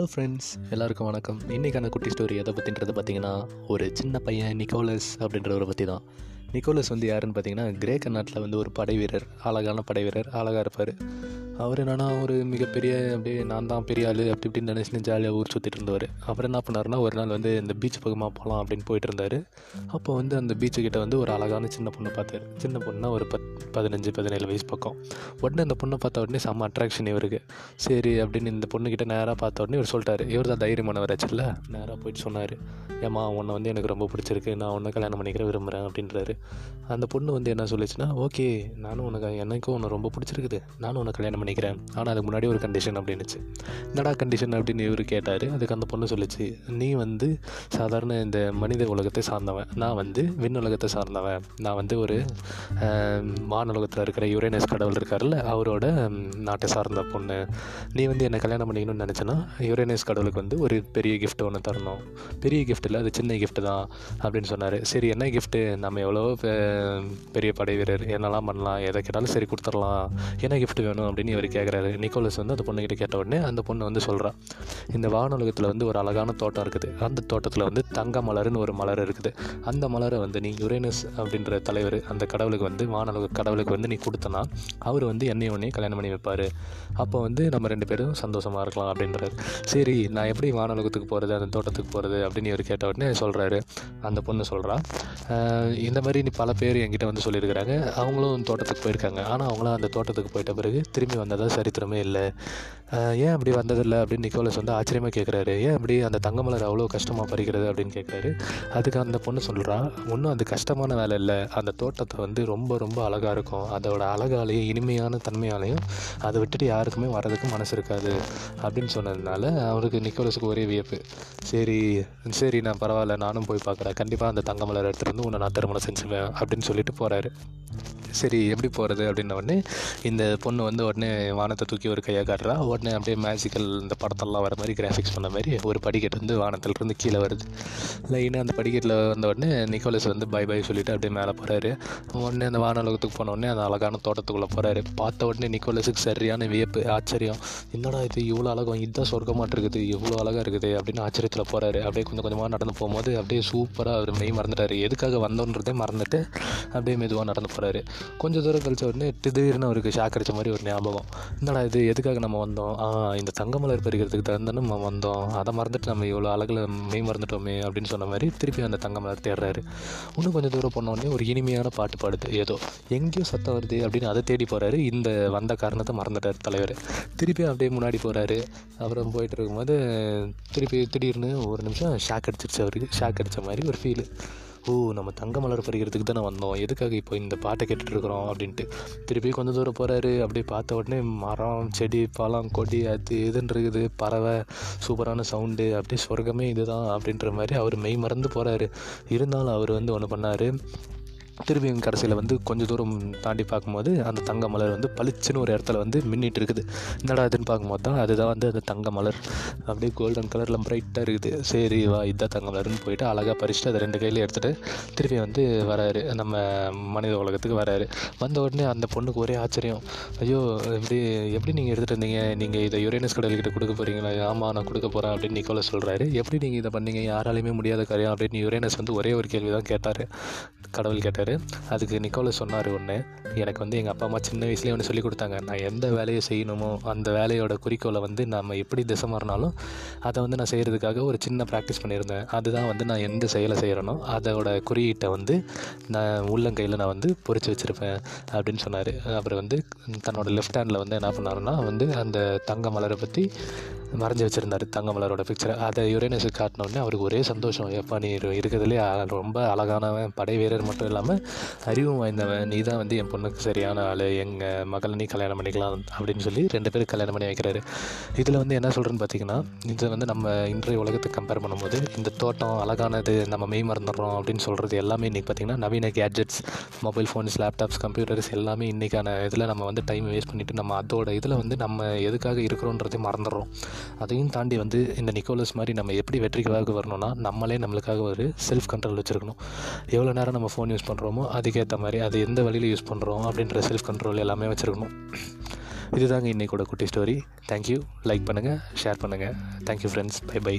Hello friends எல்லாருக்கும் வணக்கம். இன்றைக்கான குட்டி ஸ்டோரி எதை பற்றின்றது பார்த்தீங்கன்னா ஒரு சின்ன பையன் நிக்கோலஸ் அப்படின்றவரை பற்றி தான் நிக்கோலஸ் வந்து யாருன்னு பார்த்தீங்கன்னா கிரேக்க நாட்டில் வந்து ஒரு படை வீரர் அழகான படை வீரர் அழகாக இருப்பார். அவர் என்னென்னா ஒரு மிகப்பெரிய அப்படியே நான் தான் பெரிய ஆள் அப்படி இப்படின்னு நினச்சின்னு ஜாலியாக ஊர் சுற்றிட்டு இருந்தவர். அப்புறம் என்ன பண்ணாருன்னா ஒரு நாள் வந்து இந்த பீச் பக்கமாக போகலாம் அப்படின்னு போயிட்டு இருந்தார். அப்போ வந்து அந்த பீச்சு வந்து ஒரு அழகான சின்ன பொண்ணை பார்த்தாரு. சின்ன பொண்ணுனா ஒரு பத் பதினஞ்சு பதினேழு வயசு பக்கம். உடனே அந்த பொண்ணை பார்த்த உடனே செம்ம அட்ராக்ஷன் இவருக்கு. சரி அப்படின்னு இந்த பொண்ணுக்கிட்ட நேராக பார்த்த உடனே இவர் சொல்லிட்டாரு. இவர் தான் தைரியமானவராச்சில்ல நேராக போயிட்டு சொன்னார். ஏம்மா உன்னை வந்து எனக்கு ரொம்ப பிடிச்சிருக்கு. நான் உன்னை கல்யாணம் பண்ணிக்கிற விரும்புகிறேன் அப்படின்றாரு. அந்த பொண்ணு வந்து என்ன சொல்லிச்சுன்னா ஓகே நானும் உனக்கு எனக்கும் உன்னை ரொம்ப பிடிச்சிருக்குது. நானும் உன்னை கல்யாணம் நினைக்கிறேன். ஆனால் அதுக்கு முன்னாடி ஒரு கண்டிஷன் அப்படின்னுச்சு. என்னடா கண்டிஷன் அப்படின்னு இவர் கேட்டார். அதுக்கு அந்த பொண்ணு சொல்லிச்சு நீ வந்து சாதாரண இந்த மனித உலகத்தை சார்ந்தவன். நான் வந்து விண்ணுலகத்தை சார்ந்தவன். நான் வந்து ஒரு ஆஹ், வானுலகத்தில் இருக்கிற யுரேனஸ் கடவுள் இருக்கார்ல அவரோட நாட்டை சார்ந்த பொண்ணு. நீ வந்து என்னை கல்யாணம் பண்ணிக்கணும்னு நினச்சேன்னா யுரேனஸ் கடவுளுக்கு வந்து ஒரு பெரிய கிஃப்ட் ஒன்று தரணும். பெரிய கிஃப்ட் இல்லை அது சின்ன கிஃப்ட் தான் அப்படின்னு சொன்னார். சரி என்ன கிஃப்ட்டு நம்ம எவ்வளோ பெரிய படை வீரர் என்னெல்லாம் பண்ணலாம்? எதை கேட்டாலும் சரி கொடுத்துடலாம். என்ன கிஃப்ட் வேணும் அப்படின்னு இவர் கேட்குறாரு நிக்கோலஸ் வந்து அந்த பொண்ணுக்கிட்ட கேட்ட உடனே அந்த பொண்ணு வந்து சொல்கிறா இந்த வானுலகத்தில் வந்து ஒரு அழகான தோட்டம் இருக்குது. அந்த தோட்டத்தில் வந்து தங்க மலர்னு ஒரு மலர் இருக்குது. அந்த மலரை வந்து நீ யுரேனஸ் அப்படின்ற தலைவர் அந்த கடவுளுக்கு வந்து வானுலக கடவுளுக்கு வந்து நீ கொடுத்தனா அவர் வந்து என்னையும் உன்னையும் கல்யாணம் பண்ணி வைப்பார். அப்போ வந்து நம்ம ரெண்டு பேரும் சந்தோஷமாக இருக்கலாம் அப்படின்றாரு. சரி நான் எப்படி வானுலகத்துக்கு போகிறது அந்த தோட்டத்துக்கு போகிறது அப்படின்னு இவர் கேட்ட உடனே சொல்கிறாரு அந்த பொண்ணு சொல்கிறா இந்த மாதிரி நீ பல பேர் என்கிட்ட வந்து சொல்லியிருக்கிறாங்க. அவங்களும் தோட்டத்துக்கு போயிருக்காங்க. ஆனால் அவங்களாம் அந்த தோட்டத்துக்கு போயிட்ட பிறகு திரும்பி வந்து வந்ததா சரித்திரமே இல்லை. ஏன் அப்படி வந்ததில்லை அப்படின்னு நிக்கோலஸ் வந்து ஆச்சரியமாக கேட்குறாரு ஏன் அப்படி அந்த தங்கமலர் அவ்வளோ கஷ்டமாக பறிக்கிறது அப்படின்னு கேட்குறாரு அதுக்கு அந்த பொண்ணு சொல்கிறா ஒன்றும் அது கஷ்டமான வேலை இல்லை. அந்த தோட்டத்தை வந்து ரொம்ப ரொம்ப அழகாக இருக்கும். அதோட அழகாலையும் இனிமையான தன்மையாலையும் அதை விட்டுட்டு யாருக்குமே வரதுக்கு மனசு இருக்காது. அப்படின்னு சொன்னதுனால அவருக்கு நிக்கோலஸுக்கு ஒரே வியப்பு. சரி சரி நான் பரவாயில்ல. நானும் போய் பார்க்குறேன். கண்டிப்பாக அந்த தங்கமலர் எடுத்துகிட்டு வந்து உன்னை நான் திருமணம் செஞ்சுவேன் அப்படின்னு சொல்லிட்டு போகிறாரு சரி எப்படி போகிறது அப்படின்ன உடனே இந்த பொண்ணு வந்து உடனே வானத்தை தூக்கி ஒரு கையாக காட்டுறா. உடனே அப்படியே மேஜிக்கல் இந்த படத்தெல்லாம் வர மாதிரி கிராஃபிக்ஸ் பண்ண மாதிரி ஒரு படிக்கட்டு வந்து வானத்திலிருந்து கீழே வருது. லைனாக அந்த படிக்கட்டில் வந்த உடனே நிக்கோலஸ் வந்து பை பை சொல்லிவிட்டு அப்படியே மேலே போகிறாரு உடனே அந்த வானலோகத்துக்கு போன உடனே அந்த அழகான தோட்டத்துக்குள்ளே போகிறாரு பார்த்த உடனே நிக்கோலஸுக்கு சரியான வியப்பு ஆச்சரியம். என்னடா இது இவ்வளோ அழகம் இதுதான் சொர்க்கமாட்டு இருக்குது இவ்வளோ அழகாக இருக்குது அப்படின்னு ஆச்சரியத்தில் போகிறாரு அப்படியே கொஞ்சம் கொஞ்சமாக நடந்து போகும்போது அப்படியே சூப்பராக அவர் மெய் மறந்துட்டார். எதுக்காக வந்தோன்றதே மறந்துட்டு அப்படியே மெதுவாக நடந்து போகிறாரு கொஞ்சம் தூரம் கழிச்ச உடனே திடீர்னு அவருக்கு ஷாக் அடித்த மாதிரி ஒரு ஞாபகம். என்னடா இது? எதுக்காக நம்ம வந்தோம்? இந்த தங்கமலர் பறிக்கிறதுக்கு தகுந்தானே நம்ம வந்தோம். அதை மறந்துட்டு நம்ம இவ்வளோ அழகில் மெய் மறந்துட்டோமே அப்படின்னு சொன்ன மாதிரி திருப்பி அந்த தங்கமலர் தேடுறாரு. இன்னும் கொஞ்சம் தூரம் போனோடனே ஒரு இனிமையான பாட்டு பாடுது. ஏதோ எங்கேயோ சத்தம் வருது அப்படின்னு அதை தேடி போகிறாரு இந்த வந்த காரணத்தை மறந்துட்டார் தலைவர். திருப்பி அப்படியே முன்னாடி போகிறாரு அப்புறம் போயிட்டு இருக்கும்போது திருப்பி திடீர்னு ஒரு நிமிஷம் ஷாக் அடிச்சிருச்சு அவருக்கு. ஷாக் அடித்த மாதிரி ஒரு ஃபீலு ஓ நம்ம தங்க மலர் பறிக்கிறதுக்கு தானே வந்தோம். எதுக்காக இப்போ இந்த பாட்டை கேட்டுட்ருக்குறோம் அப்படின்ட்டு. திருப்பி கொஞ்சம் தூரம் போகிறாரு அப்படியே பார்த்த உடனே மரம் செடி பழம் கொடி அது இதுன்னு இருக்குது. பறவை சூப்பரான சவுண்டு. அப்படியே சொர்க்கமே இதுதான் அப்படின்ற மாதிரி அவர் மெய் மறந்து போகிறாரு இருந்தாலும் அவர் வந்து ஒன்று பண்ணார். திரும்பியும் கடைசியில் வந்து கொஞ்சம் தூரம் தாண்டி பார்க்கும்போது அந்த தங்க மலர் வந்து பளிச்சுன்னு ஒரு இடத்துல வந்து மின்னிட்டு இருக்குது. என்னடா இதுன்னு பார்க்கும்போது தான் அதுதான் வந்து அந்த தங்க மலர். அப்படியே கோல்டன் கலரில் பிரைட்டாக இருக்குது. சரி வா இதான் தங்க மலர்னு போயிட்டு அழகாக பறிச்சுட்டு அதை ரெண்டு கையில் எடுத்துகிட்டு திருப்பி வந்து வராரு. நம்ம மனித உலகத்துக்கு வராரு. வந்த உடனே அந்த பொண்ணுக்கு ஒரே ஆச்சரியம். ஐயோ இப்படி எப்படி நீங்கள் எடுத்துகிட்டு இருந்தீங்க நீங்கள் இதை யுரேனஸ் கடல்கிட்ட கொடுக்க போகிறீங்களா ஆமாம் நான் கொடுக்க போகிறேன் அப்படின்னு நிக்கோல சொல்கிறாரு எப்படி நீங்கள் இதை பண்ணீங்க? யாராலையுமே முடியாத காரியம் அப்படின்னு யுரேனஸ் வந்து ஒரே ஒரு கேள்வி தான் கேட்டார். கடவுள் கேட்டார். அதுக்கு நிக்கோலஸ் சொன்னார் ஒன்று எனக்கு வந்து எங்கள் அப்பா அம்மா சின்ன வயசுலேயே ஒன்று சொல்லி கொடுத்தாங்க. நான் எந்த வேலையை செய்யணுமோ அந்த வேலையோட குறிக்கோளை வந்து நம்ம எப்படி திசை மாறினாலும் அதை வந்து நான் செய்கிறதுக்காக ஒரு சின்ன ப்ராக்டிஸ் பண்ணியிருந்தேன். அதுதான் வந்து நான் எந்த செயலை செய்கிறேனோ அதோட குறியீட்டை வந்து நான் உள்ளங்கையில் நான் வந்து பொறிச்சு வச்சுருப்பேன் அப்படின்னு சொன்னார். அப்புறம் வந்து தன்னோட லெஃப்ட் ஹேண்டில் வந்து என்ன பண்ணாருன்னா வந்து அந்த தங்க மலரை பற்றி மறைஞ்சு வச்சுருந்தார் தங்கமலரோட பிக்சரை அதை யுரேனஸுக்கு காட்டினோடனே அவருக்கு ஒரே சந்தோஷம். எப்பா நீ இருக்கிறதுலே ரொம்ப அழகானவன் படை வீரர் மட்டும் இல்லாமல் அறிவும் வாய்ந்தவன். நீ தான் வந்து என் பொண்ணுக்கு சரியான ஆள். எங்கள் மகளை நீ கல்யாணம் பண்ணிக்கலாம் அப்படின்னு சொல்லி ரெண்டு பேரும் கல்யாணம் பண்ணி வைக்கிறாரு. இதில் வந்து என்ன சொல்கிறேன்னு பார்த்தீங்கன்னா இது வந்து நம்ம இன்றைய உலகத்தை கம்பேர் பண்ணும்போது இந்த தோட்டம் அழகானது நம்ம மெய் மறந்துடுறோம் அப்படின்னு சொல்கிறது எல்லாமே இன்றைக்கி பார்த்திங்கன்னா நவீன gadgets mobile phones laptops computers எல்லாமே இன்றைக்கான இதில் நம்ம வந்து டைம் வேஸ்ட் பண்ணிவிட்டு நம்ம அதோட இதில் வந்து நம்ம எதுக்காக இருக்கிறோன்றதையும் மறந்துடுறோம். அதையும் தாண்டி வந்து இந்த நிக்கோலஸ் மாதிரி நம்ம எப்படி வெற்றிக்காக வரணும்னா நம்மளே நம்மளுக்காக ஒரு செல்ஃப் கண்ட்ரோல் வச்சுருக்கணும். எவ்வளோ நேரம் நம்ம ஃபோன் யூஸ் பண்ணுறோமோ அதுக்கேற்ற மாதிரி அது எந்த வழியில் யூஸ் பண்ணுறோம் அப்படின்ற செல்ஃப் கண்ட்ரோல் எல்லாமே வச்சுருக்கணும். இதுதாங்க இன்றைக்கூட குட்டி ஸ்டோரி தேங்க்யூ லைக் பண்ணுங்கள் ஷேர் பண்ணுங்கள் thank you friends bye bye